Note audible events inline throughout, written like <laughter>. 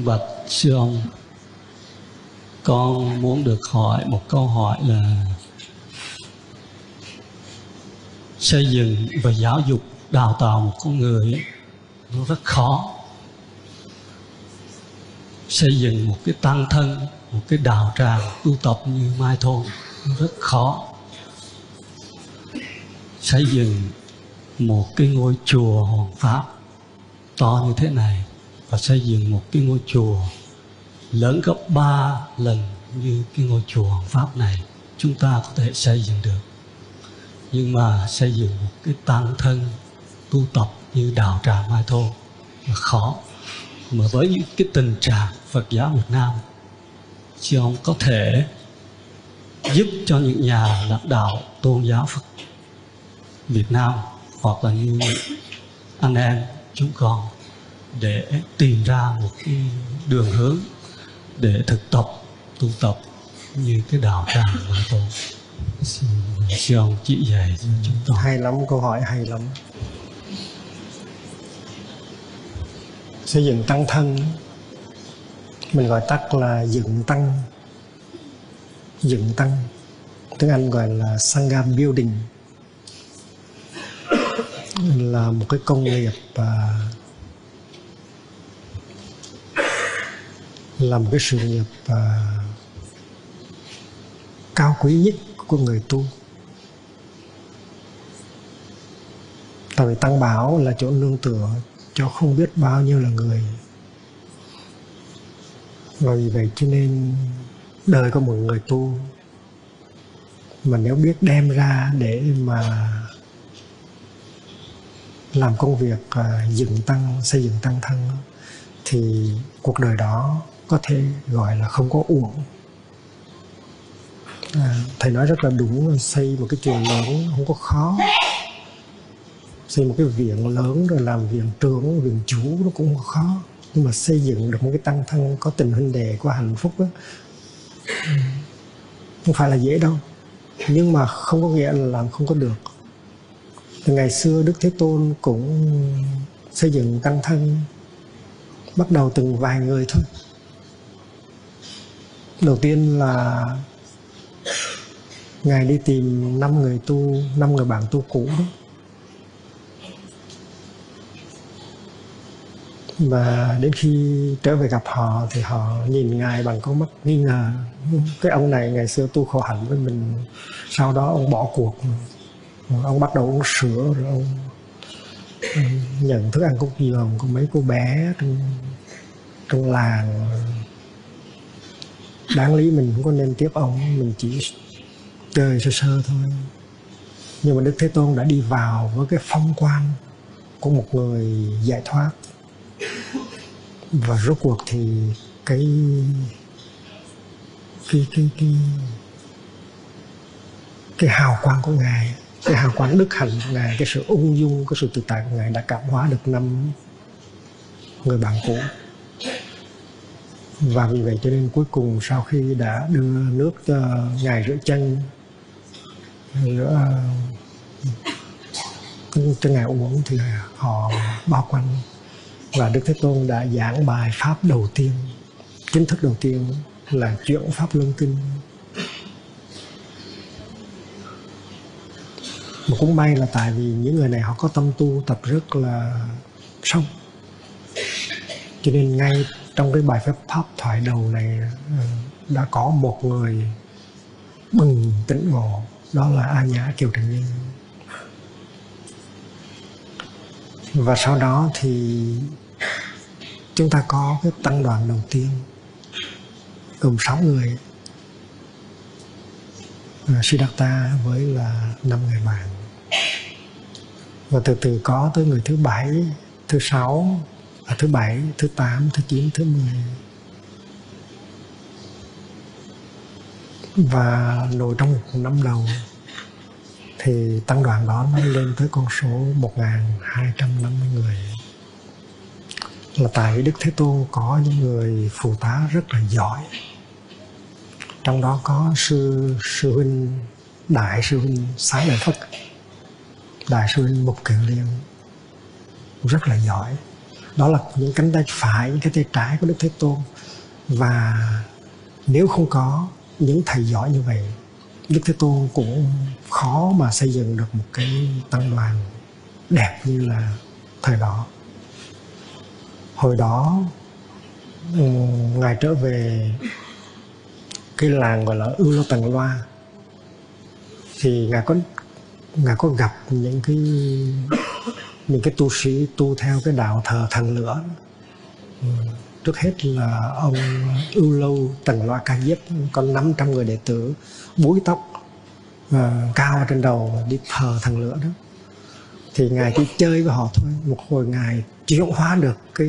Kính bạch sư ông, con muốn được hỏi một câu hỏi là xây dựng và giáo dục đào tạo một con người ấy, nó rất khó. Xây dựng một cái tăng thân một cái đạo tràng tu tập như mai thôn nó rất khó. Xây dựng một cái ngôi chùa hoàng pháp to như thế này và xây dựng một cái ngôi chùa lớn gấp ba lần như cái ngôi chùa hoàng pháp này chúng ta có thể xây dựng được. Nhưng mà xây dựng một cái tăng thân tu tập như đạo tràng mai thôn là khó. Mà với những cái tình trạng Phật giáo Việt Nam, chứ ông có thể giúp cho những nhà lãnh đạo tôn giáo Phật Việt Nam hoặc là như anh em chúng con để tìm ra một cái đường hướng để thực tập tu tập như cái đạo tràng mà tôi xin, xin ông chỉ dạy cho chúng tôi hay lắm câu hỏi hay lắm. Xây dựng tăng thân mình gọi tắt là dựng tăng. Dựng tăng tiếng anh gọi là sangha building. Là một cái công nghiệp à, là một cái sự nghiệp và cao quý nhất của người tu. Tại vì tăng bảo là chỗ nương tựa cho không biết bao nhiêu là người. Và vì vậy cho nên đời của một người tu mà nếu biết đem ra để mà làm công việc uh, dựng tăng xây dựng tăng thân thì cuộc đời đó có thể gọi là không có uổng. À, thầy nói rất là đúng xây một cái trường lớn không có khó. Xây một cái viện lớn rồi làm viện trưởng viện chủ nó cũng không khó. Nhưng mà xây dựng được một cái tăng thân có tình huynh đề có hạnh phúc đó, ừ, không phải là dễ đâu. Nhưng mà không có nghĩa là làm không có được. Từ ngày xưa đức thế tôn cũng xây dựng tăng thân bắt đầu từng vài người thôi đầu tiên là ngài đi tìm năm người tu, năm người bạn tu cũ đó. Và đến khi trở về gặp họ thì họ nhìn ngài bằng con mắt nghi ngờ. Cái ông này ngày xưa tu khổ hạnh với mình, sau đó ông bỏ cuộc. Ông bắt đầu uống sữa, rồi ông nhận thức ăn cúc giường của mấy cô bé trong trong làng đáng lý mình không có nên tiếp ông, mình chỉ chơi sơ sơ thôi. Nhưng mà đức thế tôn đã đi vào với cái phong quan của một người giải thoát. Và rốt cuộc thì cái cái cái cái cái hào quang của ngài, cái hào quang đức hạnh của ngài, cái sự ung dung, cái sự tự tại của ngài đã cảm hóa được năm người bạn cũ và vì vậy cho nên cuối cùng sau khi đã đưa nước ờ, cho ngài rửa chân, rửa ờ, cho ngài uống thì họ bao quanh. Và Đức Thế Tôn đã giảng bài pháp đầu tiên. Chính thức đầu tiên là chuyển pháp luân kinh. Mà cũng may là tại vì những người này họ có tâm tu tập rất là sâu. Cho nên ngay trong cái bài phép pháp thoại đầu này ừ, đã có một người bừng tỉnh ngộ, đó là a nhã kiều trần nhân và sau đó thì chúng ta có cái tăng đoàn đầu tiên, gồm 6 người à, Siddhartha với là năm người bạn. Và từ từ có tới người thứ bảy, thứ sáu và thứ bảy, thứ tám, thứ chín, thứ mười. Và nội trong một năm đầu thì tăng đoàn đó nó lên tới con số 1.250 người. Là tại Đức Thế Tôn có những người phụ tá rất là giỏi. Trong đó có sư sư huynh, đại sư huynh Xá Lợi Phất. Đại sư huynh Mục Kiền Liên, rất là giỏi đó là những cánh tay phải, những cái tay trái của đức thế tôn. Và nếu không có những thầy giỏi như vậy, đức thế tôn cũng khó mà xây dựng được một cái tăng đoàn đẹp như là thời đó. Hồi đó ừ, ngài trở về cái làng gọi là ưu lô tầng loa, thì ngài có ngài có gặp những cái những cái tu sĩ tu theo cái đạo thờ thần lửa. Ừ, trước hết là ông ưu lâu tầng loa ca diếp có 500 người đệ tử búi tóc uh, cao trên đầu đi thờ thần lửa đó. Thì ngài chỉ chơi với họ thôi một hồi ngài chuyển hóa được cái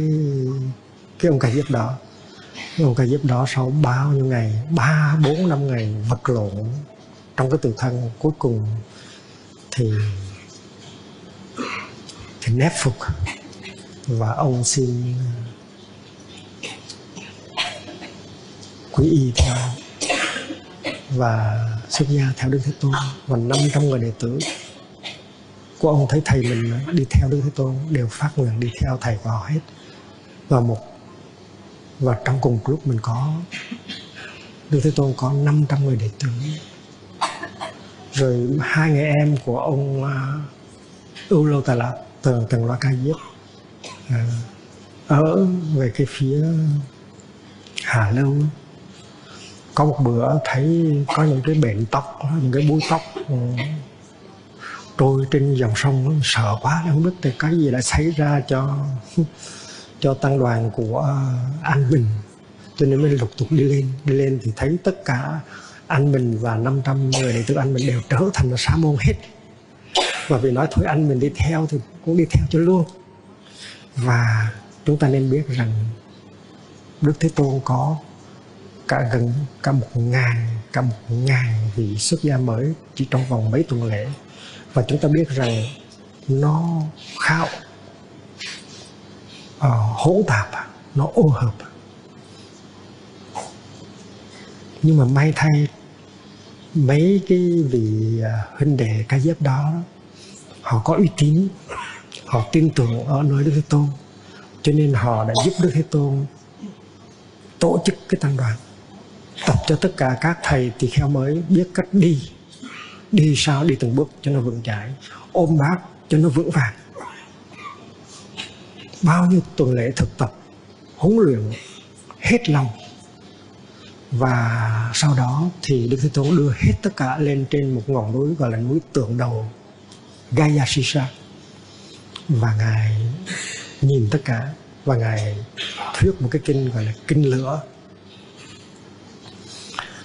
cái ông ca diếp đó. Cái ông ca diếp đó sau bao nhiêu ngày? Ba bốn năm ngày vật lộn trong cái tự thân cuối cùng. Thì nép phục. Và ông xin quý y theo và xuất gia theo Đức Thế Tôn. Và 500 người đệ tử của ông thấy thầy mình đi theo Đức Thế Tôn đều phát nguyện đi theo thầy của họ hết. Và một và trong cùng lúc mình có Đức Thế Tôn có 500 người đệ tử. Rồi hai người em của ông uh, Ưu Lâu Tà Lạc từ tầng loa ca diếp à, ở về cái phía Hà Lâu có một bữa thấy có những cái bệnh tóc những cái búi tóc ừ. trôi trên dòng sông sợ quá không biết thì cái gì đã xảy ra cho cho tăng đoàn của An Bình. Cho nên mới lục tục đi lên. Đi lên thì thấy tất cả anh bình và 500 người đệ tử anh bình đều trở thành là sa môn hết. Và vì nói thôi anh mình đi theo thì cũng đi theo cho luôn. Và chúng ta nên biết rằng Đức Thế Tôn có cả gần cả một ngàn cả một ngàn vị xuất gia mới chỉ trong vòng mấy tuần lễ. Và chúng ta biết rằng nó khao uh, hỗn tạp nó ô hợp. Nhưng mà may thay mấy cái vị ờ, huynh đệ ca diếp đó họ có uy tín, họ tin tưởng ở nơi đức thế tôn. Cho nên họ đã giúp đức thế tôn tổ chức cái tăng đoàn, tập cho tất cả các thầy tỳ kheo mới biết cách đi đi sao đi từng bước cho nó vững chãi, ôm bác cho nó vững vàng. Bao nhiêu tuần lễ thực tập, huấn luyện hết lòng. Và sau đó thì Đức Thế Tôn đưa hết tất cả lên trên một ngọn núi, gọi là núi tượng đầu. Gaya Shisha. Và ngài nhìn tất cả và ngài thuyết một cái kinh gọi là kinh lửa.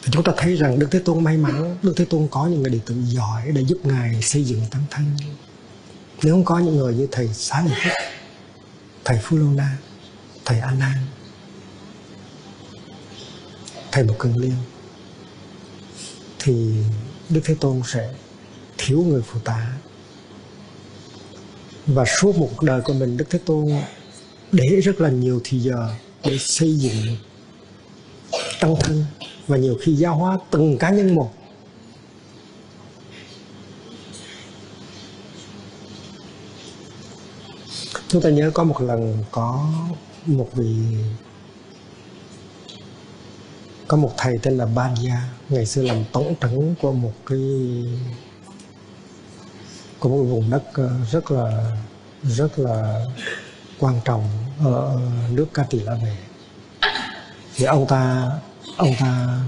Thì chúng ta thấy rằng Đức Thế Tôn may mắn, Đức Thế Tôn có những người đệ tử giỏi để giúp ngài xây dựng tăng thân. Nếu không có những người như thầy Xá Lợi phất thầy Phu Lô Na, thầy an Nan, thầy Một Cường Liên, thì Đức Thế Tôn sẽ thiếu người phụ tá và suốt một đời của mình, Đức Thế Tôn để rất là nhiều thì giờ để xây dựng tăng thân. Và nhiều khi giáo hóa từng cá nhân một. Chúng ta nhớ có một lần có một vị, có một thầy tên là Ban Gia ngày xưa làm tổng trấn của một cái của một vùng đất ờ, rất là rất là quan trọng ở nước Ca Tỳ La Về thì ông ta ông ta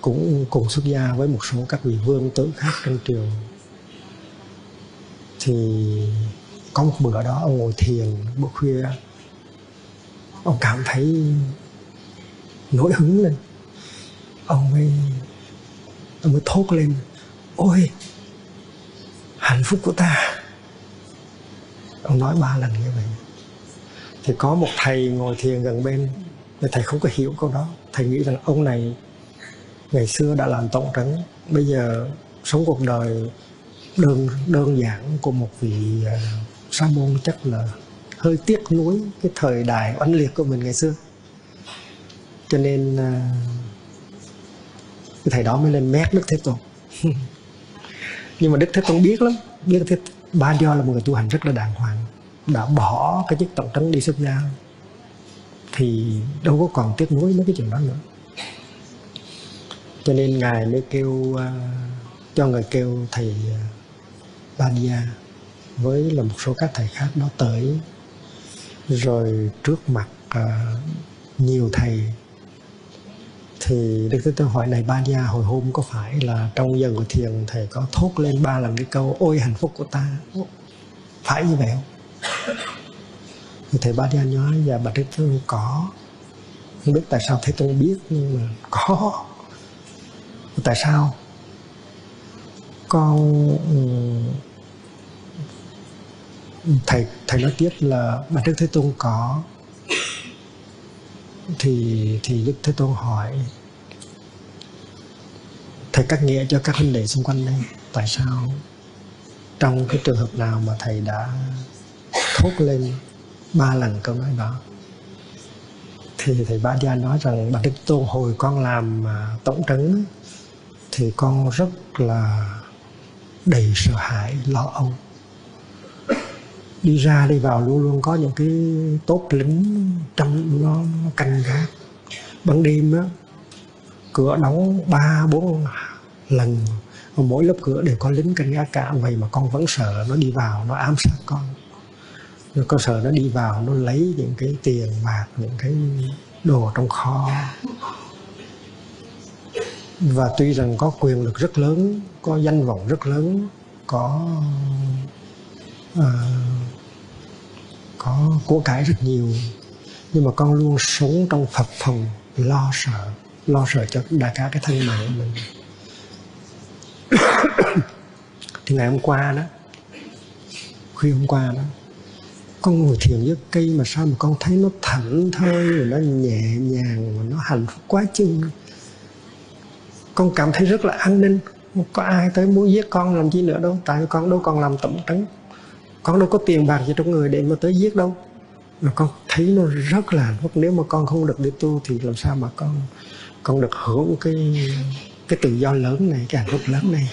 cũng cùng xuất gia với một số các vị vương tử khác trong triều. Thì có một bữa đó ông ngồi thiền bữa khuya, ông cảm thấy nổi hứng lên. Ông mới ông mới thốt lên, ôi hạnh phúc của ta. Ông nói ba lần như vậy. Thì có một thầy ngồi thiền gần bên nhưng thầy không có hiểu câu đó. Thầy nghĩ rằng ông này ngày xưa đã làm tổng trấn bây giờ sống cuộc đời đơn đơn giản của một vị uh, sa môn chắc là hơi tiếc nuối cái thời đại oanh liệt của mình ngày xưa. Cho nên uh, cái thầy đó mới lên mét đức thế tôn. <laughs> nhưng mà đức thế tôn biết lắm. Biết thế ba do là một người tu hành rất là đàng hoàng. Đã bỏ cái chức tổng trấn đi xuất gia. Thì đâu có còn tiếc nuối mấy cái chuyện đó nữa. Cho nên ngài mới kêu uh, cho người kêu thầy à, uh, Badia với là một số các thầy khác đó tới. Rồi trước mặt uh, nhiều thầy thì Đức Thế Tôn hỏi này Badia hồi hôm có phải là trong giờ ngồi thiền thầy có thốt lên ba lần cái câu, ôi, hạnh phúc của ta phải như vậy không? Thì thầy Badia nói dạ bà Đức Thế Tôn có. Không biết tại sao Thế Tôn biết, nhưng mà có. Tại sao? Con thầy thầy nói tiếp là bà đức thế tôn có thì thì đức thế tôn hỏi, thầy cắt nghĩa cho các huynh đệ xung quanh đây, tại sao? Trong cái trường hợp nào mà thầy đã thốt lên ba lần câu nói đó? Thì thầy Ba Gia nói rằng bà Đức Tôn hồi con làm à, tổng trấn, thì con rất là đầy sợ hãi lo âu đi ra đi vào luôn luôn có những cái tốt lính trong nó, nó canh gác. Ban đêm á cửa đóng ba bốn lần. Mỗi lớp cửa đều có lính canh gác cả. Vậy mà con vẫn sợ nó đi vào nó ám sát con. Rồi con sợ nó đi vào nó lấy những cái tiền bạc những cái đồ trong kho. Và tuy rằng có quyền lực rất lớn có danh vọng rất lớn có Ờ, có của cải rất nhiều, nhưng mà con luôn sống trong phập phòng lo sợ lo sợ cho đại cả cái thân mạng của mình. <coughs> Thì ngày hôm qua đó, khuya hôm qua đó, con ngồi thiền với cây mà sao mà con thấy nó thảnh thơi rồi nó nhẹ nhàng mà nó hạnh phúc quá chừng. Con cảm thấy rất là an ninh. Không có ai tới muốn giết con làm chi nữa đâu, tại con đâu còn làm tổng trấn con đâu có tiền bạc gì trong người để mà tới giết đâu. Mà con thấy nó rất là hạnh phúc nếu mà con không được đi tu thì làm sao mà con con được hưởng cái cái tự do lớn này cái hạnh phúc lớn này?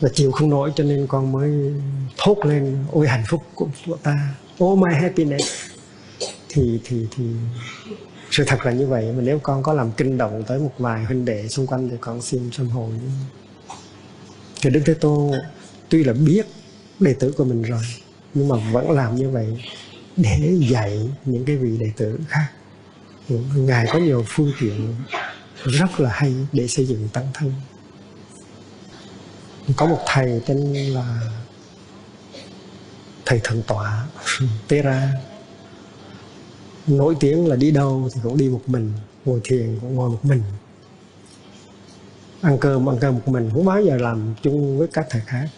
Và chịu không nổi cho nên con mới thốt lên ôi hạnh phúc của, của ta. Oh my happiness. Thì thì thì sự thật là như vậy. Mà nếu con có làm kinh động tới một vài huynh đệ xung quanh thì con xin sám hồi thì đức thế tôn tuy là biết đệ tử của mình rồi nhưng mà vẫn làm như vậy để dạy những cái vị đệ tử khác. Ngài có nhiều phương tiện rất là hay để xây dựng tăng thân. Có một thầy tên là thầy thượng tọa <laughs> Tera nổi tiếng là đi đâu thì cũng đi một mình, ngồi thiền cũng ngồi một mình. Ăn cơm ăn cơm một mình, không bao giờ làm chung với các thầy khác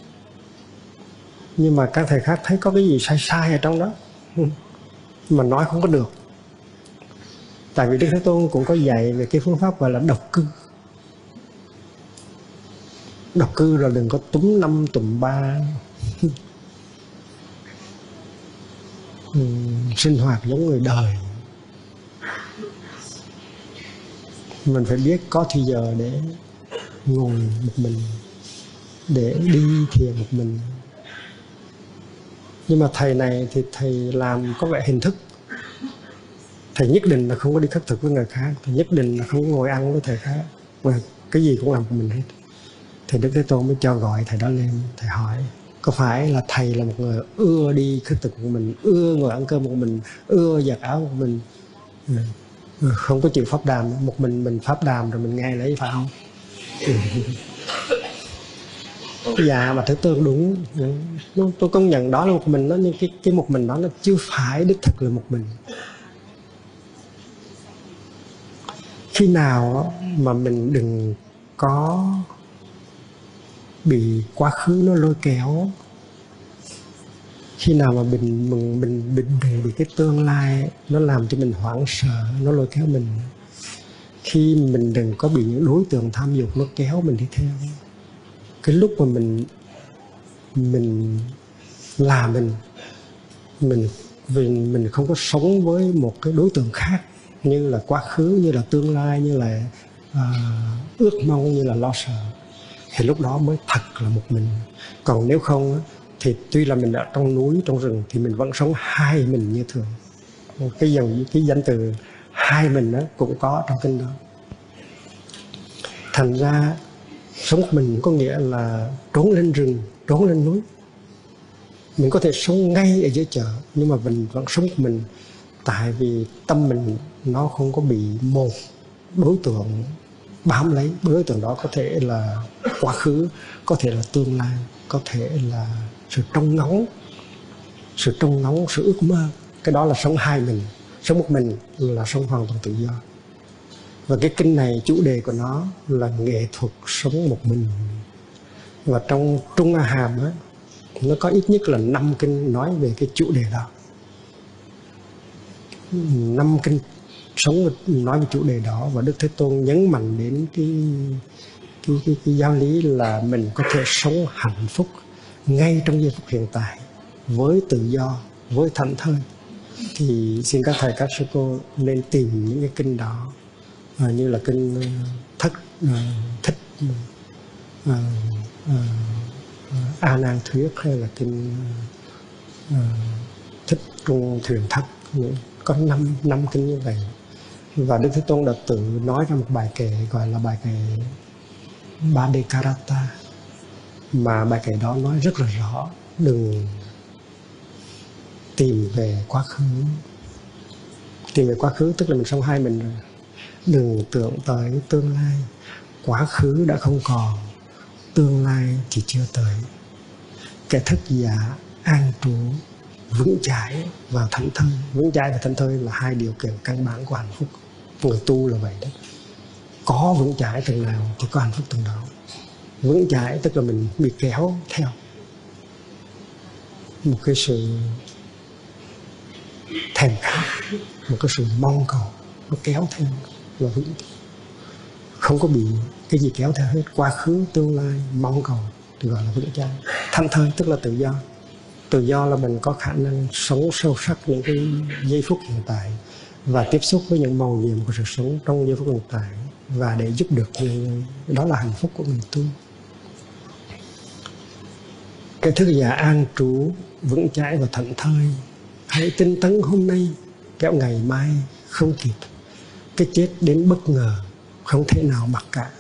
nhưng mà các thầy khác thấy có cái gì sai sai ở trong đó. <laughs> Mà nói không có được. Tại vì đức thế tôn cũng có dạy về cái phương pháp gọi là độc cư. Độc cư là đừng có túm năm tùm ba. <laughs> Sinh hoạt giống người đời. Mình phải biết có thì giờ để ngồi một mình, để đi thiền một mình nhưng mà thầy này thì thầy làm có vẻ hình thức. Thầy nhất định là không có đi khất thực với người khác. Thầy nhất định là không có ngồi ăn với thầy khác. Mà cái gì cũng làm của mình hết. Thì đức thế tôn mới cho gọi thầy đó lên, thầy hỏi, có phải là thầy là một người ưa đi khất thực của mình, ưa ngồi ăn cơm một mình, ưa giặt áo một mình? Ừ. Ừ, không có chịu pháp đàm. Một mình mình pháp đàm rồi mình nghe lấy phải không? Ừ dạ mà thứ tương dạ. đúng. Tôi công nhận đó là một mình đó, nhưng cái cái một mình đó nó chưa phải đích thực là một mình. Khi nào mà mình đừng có bị quá khứ nó lôi kéo, khi nào mà mình mình mình mình đừng bị cái tương lai nó làm cho mình hoảng sợ, nó lôi kéo mình, khi mình đừng có bị những đối tượng tham dục nó kéo mình đi theo cái lúc mà mình mình là mình mình vì mình không có sống với một cái đối tượng khác như là quá khứ như là tương lai như là à, ước mong như là lo sợ thì lúc đó mới thật là một mình. Còn nếu không thì tuy là mình đã trong núi trong rừng thì mình vẫn sống hai mình như thường. Cái dòng cái danh từ hai mình đó cũng có trong kinh đó. Thành ra sống một mình có nghĩa là trốn lên rừng, trốn lên núi. Mình có thể sống ngay ở dưới chợ, nhưng mà mình vẫn sống một mình. Tại vì tâm mình nó không có bị một đối tượng bám lấy, đối tượng đó có thể là quá khứ, có thể là tương lai, có thể là sự trông ngóng, sự trông ngóng, sự ước mơ. Cái đó là sống hai mình. Sống một mình là sống hoàn toàn tự do và cái kinh này chủ đề của nó là nghệ thuật sống một mình. Và trong trung a hàm á nó có ít nhất là năm kinh nói về cái chủ đề đó. Năm kinh sống nói về chủ đề đó và đức thế tôn nhấn mạnh đến cái cái, cái, cái giáo lý là mình có thể sống hạnh phúc ngay trong giây phút hiện tại với tự do với thảnh thơi. Thì xin các thầy các sư cô nên tìm những cái kinh đó à, như là kinh à, thất à, thích à, à, à, a nan thuyết hay là kinh à, à thích trung thuyền thất. Có năm năm kinh như vậy. Và đức thế tôn đã tự nói ra một bài kệ gọi là bài kệ ba de karata mà bài kệ đó nói rất là rõ. Đừng tìm về quá khứ. Tìm về quá khứ tức là mình sống hai mình rồi đừng tưởng tới tương lai, quá khứ đã không còn, tương lai thì chưa tới. Kẻ thức giả an trú vững chãi và thảnh thơi vững chãi và thảnh thơi là hai điều kiện căn bản của hạnh phúc. Người tu là vậy đó. Có vững chãi từng nào thì có hạnh phúc từng đó. Vững chãi tức là mình bị kéo theo một cái sự thèm khát, một cái sự mong cầu, nó kéo theo và vững không có bị cái gì kéo theo hết, quá khứ, tương lai, mong cầu thì gọi là vững chãi thanh thơi, tức là tự do. Tự do là mình có khả năng sống sâu sắc những cái giây phút hiện tại và tiếp xúc với những màu nhiệm của sự sống trong giây phút hiện tại và để giúp được người đó là hạnh phúc của người tu. Cái thức giả an trú, vững chãi và thận thơi, hãy tinh tấn hôm nay, kéo ngày mai không kịp cái chết đến bất ngờ, không thể nào mặc cả.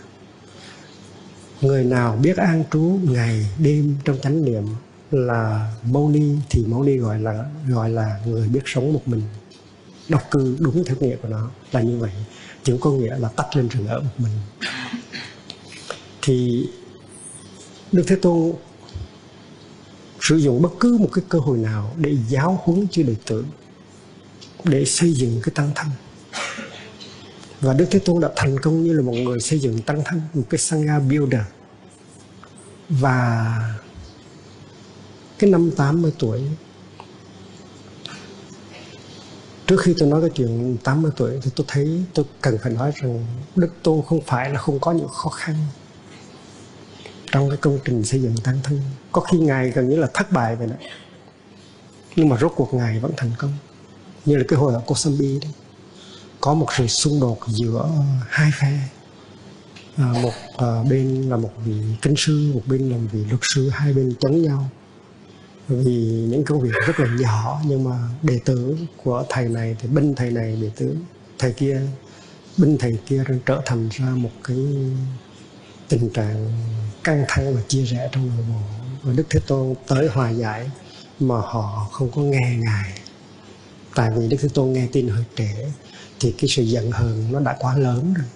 Người nào biết an trú ngày đêm trong chánh niệm là mâu ni thì mâu ni gọi là gọi là người biết sống một mình. Độc cư đúng theo nghĩa của nó là như vậy. Chứ có nghĩa là tách lên rừng ở một mình. Thì đức thế tôn sử dụng bất cứ một cái cơ hội nào để giáo huấn cho đệ tử để xây dựng cái tăng thân và Đức Thế Tôn đã thành công như là một người xây dựng tăng thân, một cái sangha builder. Và cái năm 80 tuổi, trước khi tôi nói cái chuyện 80 tuổi thì tôi thấy tôi cần phải nói rằng Đức Tôn không phải là không có những khó khăn trong cái công trình xây dựng tăng thân. Có khi ngài gần như là thất bại vậy đó. Nhưng mà rốt cuộc ngài vẫn thành công. Như là cái hồi ở Kosambi đấy có một sự xung đột giữa hai phe. À, một à, bên là một vị kinh sư một bên là một vị luật sư hai bên chống nhau. Vì những công việc rất là nhỏ nhưng mà đệ tử của thầy này thì binh thầy này đệ tử thầy kia binh thầy kia trở thành ra một cái tình trạng căng thẳng và chia rẽ trong nội bộ. Và đức thế tôn tới hòa giải mà họ không có nghe ngài. Tại vì đức thế tôn nghe tin hơi trễ thì cái sự giận hờn nó đã quá lớn rồi.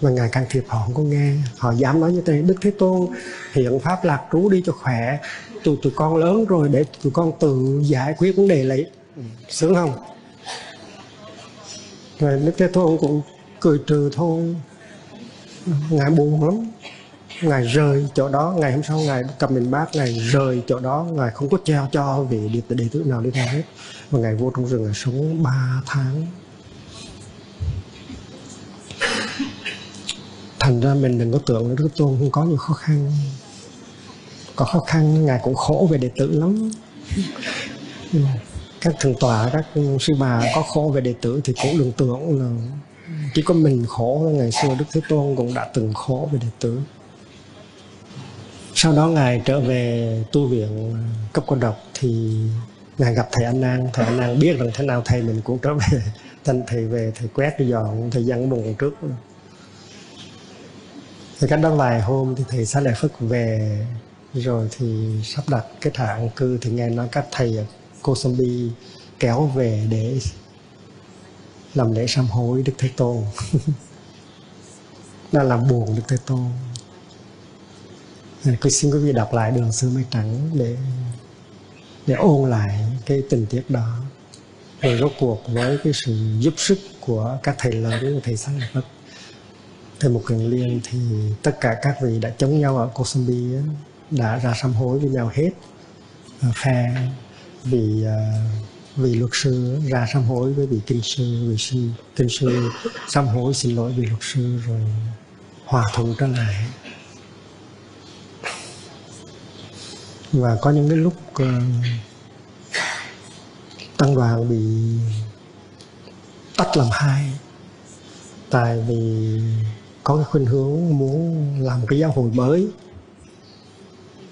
Và ngài can thiệp họ không có nghe. Họ dám nói như thế. Đức thế tôn hiện pháp lạc trú đi cho khỏe. Tụi tụi con lớn rồi để tụi con tự giải quyết vấn đề lấy. Sướng không? Rồi đức thế tôn cũng cười trừ thôi. Ngài buồn lắm. Ngài rời chỗ đó. Ngày hôm sau ngài cầm mình bác ngài rời chỗ đó. Ngài không có treo cho về đệ, đệ tử nào đi theo hết. Và ngài vô trong rừng ngài sống 3 tháng. Thành ra mình đừng có tưởng là đức tôn không có những khó khăn. Có khó khăn, ngài cũng khổ về đệ tử lắm. Các thượng tọa, các sư bà có khổ về đệ tử thì cũng đừng tưởng là chỉ có mình khổ. Ngày xưa đức thế tôn cũng đã từng khổ về đệ tử. Sau đó ngài trở về tu viện cấp cô độc thì ngài gặp thầy anh an thầy anh an biết rằng thế nào thầy mình cũng trở về. Thành thầy về, thầy quét dọn thời gian buồn trước thì cách đó vài hôm thì thầy xá lợi phất về. Rồi thì sắp đặt cái thả an cư thì nghe nói các thầy cô zombie kéo về để làm lễ sám hối Đức Thế Tôn. <laughs> Nó làm buồn Đức Thế Tôn. Cứ xin quý vị đọc lại đường xưa mây trắng để để ôn lại cái tình tiết đó. Rồi rốt cuộc với cái sự giúp sức của các thầy lớn của thầy sáng lập Phật thầy một Kiền Liên thì tất cả các vị đã chống nhau ở Kosambi đã ra sám hối với nhau hết. Phe vì vì luật sư ra sám hối với vị kinh sư vị sư kinh sư sám hối xin lỗi vị luật sư rồi hòa thuận trở lại. Và có những cái lúc uh, tăng đoàn bị tách làm hai tại vì có cái khuynh hướng muốn làm cái giáo hội mới.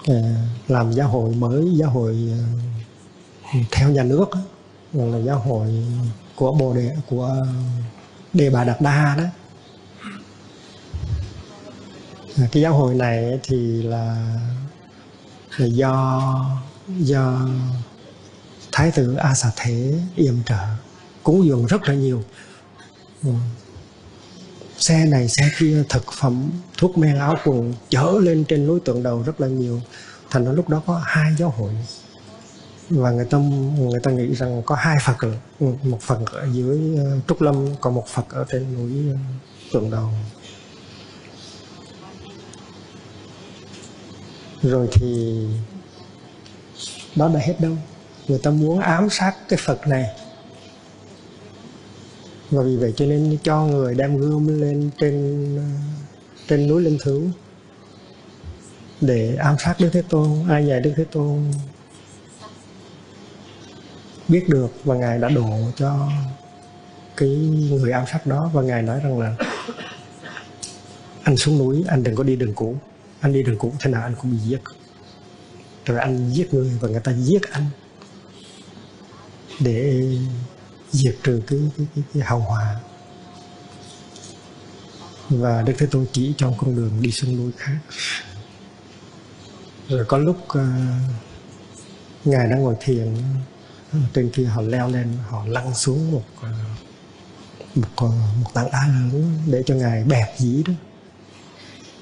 Ờ, làm giáo hội mới, giáo hội ờ, theo nhà nước là giáo hội của bồ đề, của đề bà đạt đa đó. Ờ, cái giáo hội này thì là là do do thái tử a xà thế yểm trợ, cúng dường rất là nhiều. Ừ xe này, xe kia thực phẩm, thuốc men áo quần chở lên trên núi tượng đầu rất là nhiều. Thành ra lúc đó có hai giáo hội. Và người ta người ta nghĩ rằng có hai phật ừ, một phật ở dưới ờ, trúc lâm, còn một phật ở trên núi ờ, tượng đầu. Rồi thì đó đã hết đâu. Người ta muốn ám sát cái phật này và vì vậy cho nên cho người đem gươm lên trên trên núi linh thú để ám sát đức thế tôn, ai dạy đức thế tôn biết được và ngài đã đổ cho cái người ám sát đó và ngài nói rằng là anh xuống núi, anh đừng có đi đường cũ. Anh đi đường cũ, thế nào anh cũng bị giết. Rồi anh giết người và người ta giết anh để diệt trừ cái, cái, cái, cái hậu họa. Và Đức Thế Tôn chỉ trong con đường đi sân lối khác. Rồi có lúc uh, ngài đang ngồi thiền trên kia họ leo lên họ lăn xuống một uh, một ờ, một tảng đá lớn để cho ngài bẹp dĩ đó.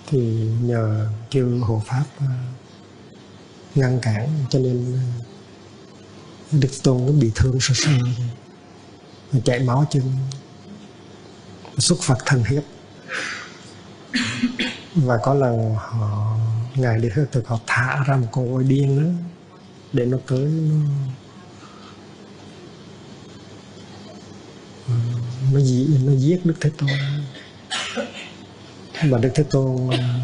Thì nhờ kêu hộ pháp uh, ngăn cản cho nên đức tôn nó bị thương sơ sơ chảy máu chân. Xuất phật thần hiếp. Và có lần họ, ngài đi theo thực họ thả ra một con voi điên nữa để nó tới nó. Nó giết nó giết đức thế tôn. Mà đức thế tôn à,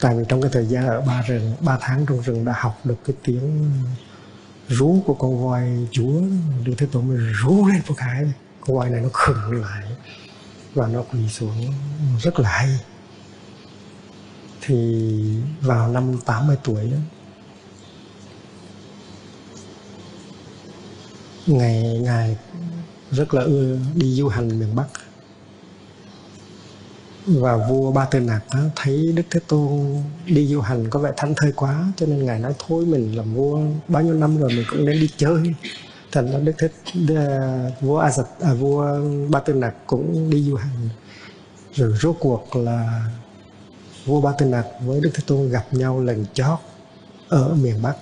tại vì trong cái thời gian ở ba rừng, ba tháng trong rừng đã học được cái tiếng rú của con voi chúa, đức thế tôn mới rú lên một cái con voi này nó khựng lại và nó quỳ xuống rất là hay. Thì vào năm 80 tuổi đó, ngày ngài rất là ưa đi du hành miền Bắc và vua ba tư nặc đó, thấy đức thế tôn đi du hành có vẻ thanh thơi quá cho nên ngài nói thôi mình làm vua bao nhiêu năm rồi mình cũng nên đi chơi. Thành ra đức thế vua a à, vua ba tư nặc cũng đi du hành. Rồi rốt cuộc là vua ba tư nặc với đức thế tôn gặp nhau lần chót ở miền bắc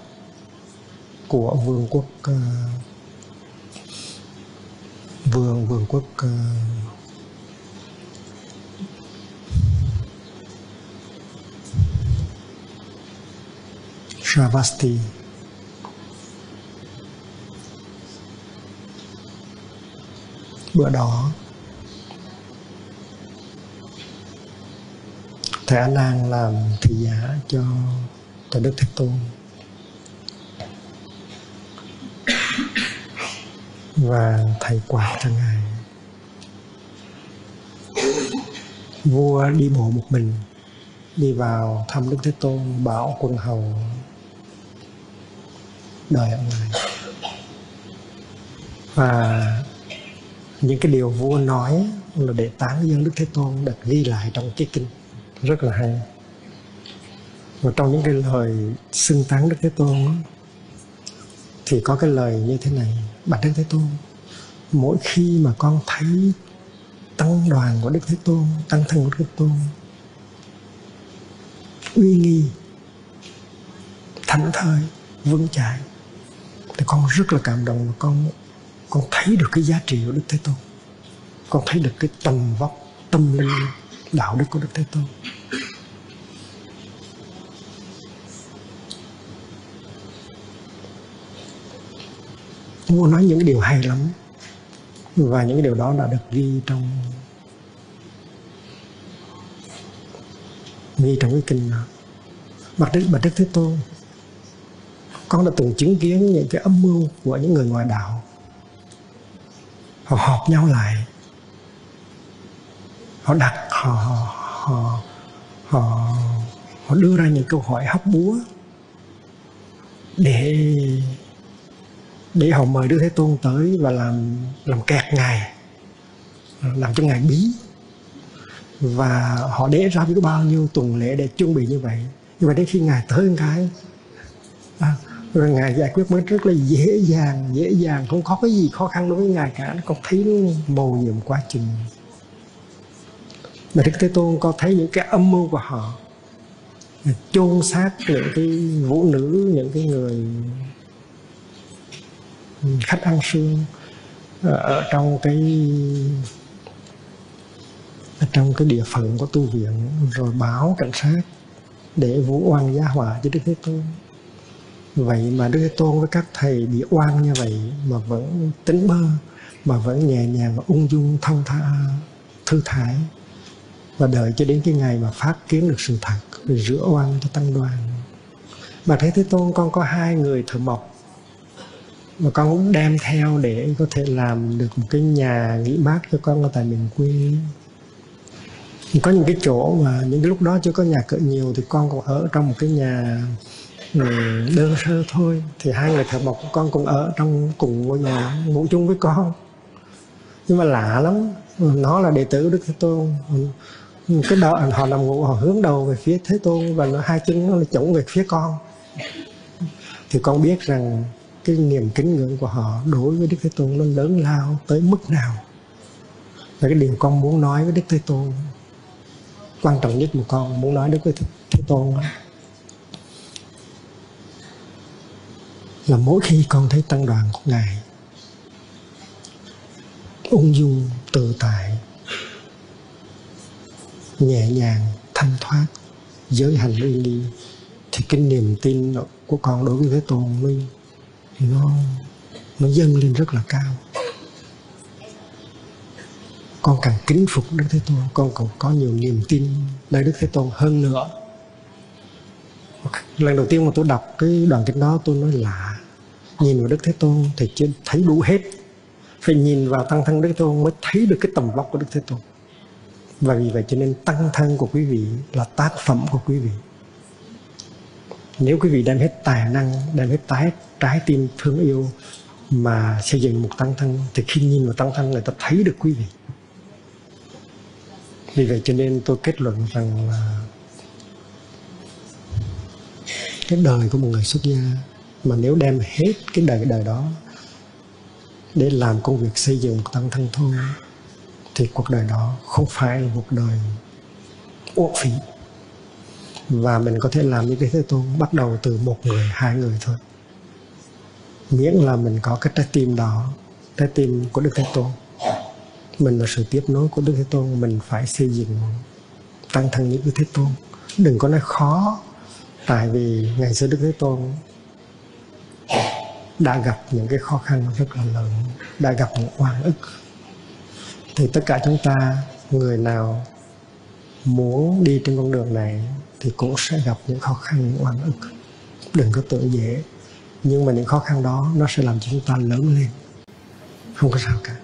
của vương quốc uh, vương vương quốc uh, Shravasti bữa đó, thầy A Nan làm thị giả cho cho Đức Thế Tôn. Và thầy quạt cho ngài. Vua đi bộ một mình, đi vào thăm đức thế tôn, bảo quân hầu đời ông ngoài và những cái điều vua nói là để tán dương đức thế tôn được ghi lại trong cái kinh. Rất là hay. Và trong những cái lời xưng tán đức thế tôn thì có cái lời như thế này. Bạch đức thế tôn, mỗi khi mà con thấy tăng đoàn của đức thế tôn, tăng thân của đức thế tôn, uy nghi thảnh thơi, vững chãi thì con rất là cảm động và con con thấy được cái giá trị của đức thế tôn. Con thấy được cái tầm vóc, tâm linh, đạo đức của đức thế tôn. Vua nói những điều hay lắm, và những điều đó đã được ghi trong ghi trong cái kinh đó. Bạch đức bạch đức thế tôn con đã từng chứng kiến những cái âm mưu của những người ngoài đạo. Họ họp nhau lại. Họ đặt họ họ họ họ, họ đưa ra những câu hỏi hóc búa để để họ mời Đức Thế Tôn tới và làm làm kẹt ngài làm cho ngài bí. Và họ để ra biết bao nhiêu tuần lễ để chuẩn bị như vậy. Nhưng mà đến khi ngài tới một cái à, rồi ngài giải quyết mới rất là dễ dàng dễ dàng, không có cái gì khó khăn đối với ngài cả. Nó còn thấy nó mầu nhiệm quá trình mà Đức Thế Tôn có thấy những cái âm mưu của họ, chôn xác những cái vũ nữ, những cái người khách ăn xương ở trong cái, ở trong cái địa phận của tu viện, rồi báo cảnh sát để vũ oan giá họa cho Đức Thế Tôn vậy mà Đức Thế Tôn với các thầy bị oan như vậy mà vẫn tính bơ, mà vẫn nhẹ nhàng và ung dung thông tha, thư thái. Và đợi cho đến cái ngày mà phát kiến được sự thật, rồi rửa oan cho tăng đoàn. Mà thấy Thế Tôn con có hai người thợ mộc, mà con cũng đem theo để có thể làm được một cái nhà nghỉ mát cho con ở tại miền quê. Có những cái chỗ mà những cái lúc đó chưa có nhà cửa nhiều thì con còn ở trong một cái nhà Ừ, đơn sơ thôi. Thì hai người thợ mộc của con cũng ở trong cùng ngôi nhà ngủ chung với con. Nhưng mà lạ lắm. Nó là đệ tử đức thế tôn. Cái đó họ nằm ngủ họ hướng đầu về phía thế tôn và nó hai chân nó chống về phía con. Thì con biết rằng cái niềm kính ngưỡng của họ đối với đức thế tôn nó lớn lao tới mức nào. Và cái điều con muốn nói với đức thế tôn quan trọng nhất mà con muốn nói với thế, thế tôn đó, là mỗi khi con thấy tăng đoàn của ngài, ung dung, tự tại, nhẹ nhàng, thanh thoát, giới hành uy nghi, thì cái niềm tin của con đối với thế tôn mới nó nó dâng lên rất là cao. Con càng kính phục đức thế tôn, con còn có nhiều niềm tin nơi đức thế tôn hơn nữa. Lần đầu tiên mà tôi đọc cái đoạn kinh đó, tôi nói lạ nhìn vào đức thế tôn thì chưa thấy đủ hết. Phải nhìn vào tăng thân đức thế tôn mới thấy được cái tầm vóc của đức thế tôn. Và vì vậy cho nên tăng thân của quý vị là tác phẩm của quý vị. Nếu quý vị đem hết tài năng đem hết trái, trái tim thương yêu mà xây dựng một tăng thân thì khi nhìn vào tăng thân người ta thấy được quý vị. Vì vậy cho nên tôi kết luận rằng là cái đời của một người xuất gia mà nếu đem hết cái đời đời đó để làm công việc xây dựng tăng thân thôi thì cuộc đời đó không phải là một đời uổng phí. Và mình có thể làm những cái thế tôn, bắt đầu từ một người, hai người thôi. Miễn là mình có cái trái tim đó, trái tim của đức thế tôn. Mình là sự tiếp nối của đức thế tôn, mình phải xây dựng tăng thân những đức thế tôn. Đừng có nói khó, tại vì ngày xưa đức thế tôn đã gặp những cái khó khăn rất là lớn, đã gặp những oan ức. Thì tất cả chúng ta, người nào muốn đi trên con đường này thì cũng sẽ gặp những khó khăn, những oan ức. Đừng có tưởng dễ. Nhưng mà những khó khăn đó nó sẽ làm cho chúng ta lớn lên. Không có sao cả.